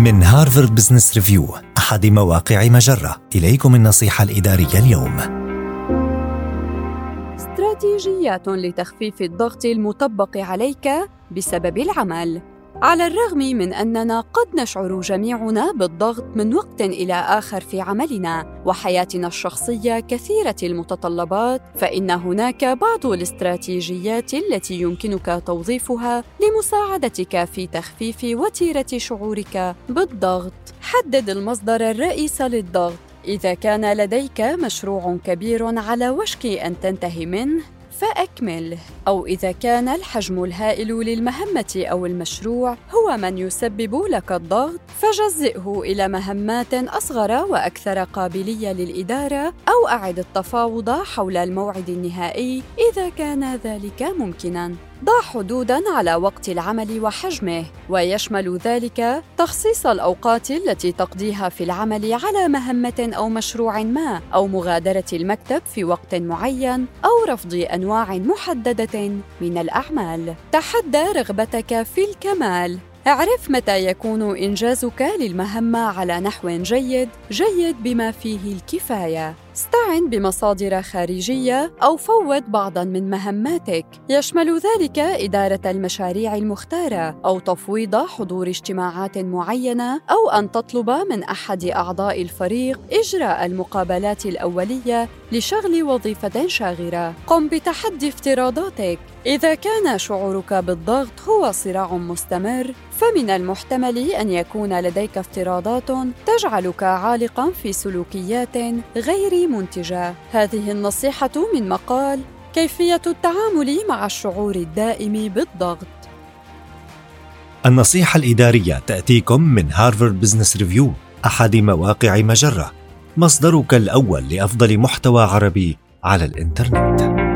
من Harvard Business Review أحد مواقع مجرة. إليكم النصيحة الإدارية اليوم. استراتيجيات لتخفيف الضغط المطبق عليك بسبب العمل. على الرغم من أننا قد نشعر جميعنا بالضغط من وقت إلى آخر في عملنا وحياتنا الشخصية كثيرة المتطلبات فإن هناك بعض الاستراتيجيات التي يمكنك توظيفها لمساعدتك في تخفيف وتيرة شعورك بالضغط. حدد المصدر الرئيس للضغط. إذا كان لديك مشروع كبير على وشك أن تنتهي منه فأكمل. أو إذا كان الحجم الهائل للمهمة أو المشروع هو من يسبب لك الضغط فجزئه إلى مهمات أصغر وأكثر قابلية للإدارة أو أعد التفاوض حول الموعد النهائي إذا كان ذلك ممكناً. ضع حدودا على وقت العمل وحجمه ويشمل ذلك تخصيص الأوقات التي تقضيها في العمل على مهمة أو مشروع ما أو مغادرة المكتب في وقت معين أو رفض أنواع محددة من الأعمال. تحدى رغبتك في الكمال. اعرف متى يكون إنجازك للمهمة على نحو جيد جيد بما فيه الكفاية. استعن بمصادر خارجية أو فوت بعضا من مهماتك. يشمل ذلك إدارة المشاريع المختارة أو تفويض حضور اجتماعات معينة أو أن تطلب من أحد أعضاء الفريق إجراء المقابلات الأولية لشغل وظيفة شاغرة. قم بتحدي افتراضاتك. إذا كان شعورك بالضغط هو صراع مستمر فمن المحتمل أن يكون لديك افتراضات تجعلك عالقا في سلوكيات غير منتجة. هذه النصيحة من مقال كيفية التعامل مع الشعور الدائم بالضغط النصيحة الإدارية تأتيكم من Harvard Business Review أحد مواقع مجرة. مصدرك الأول لأفضل محتوى عربي على الإنترنت.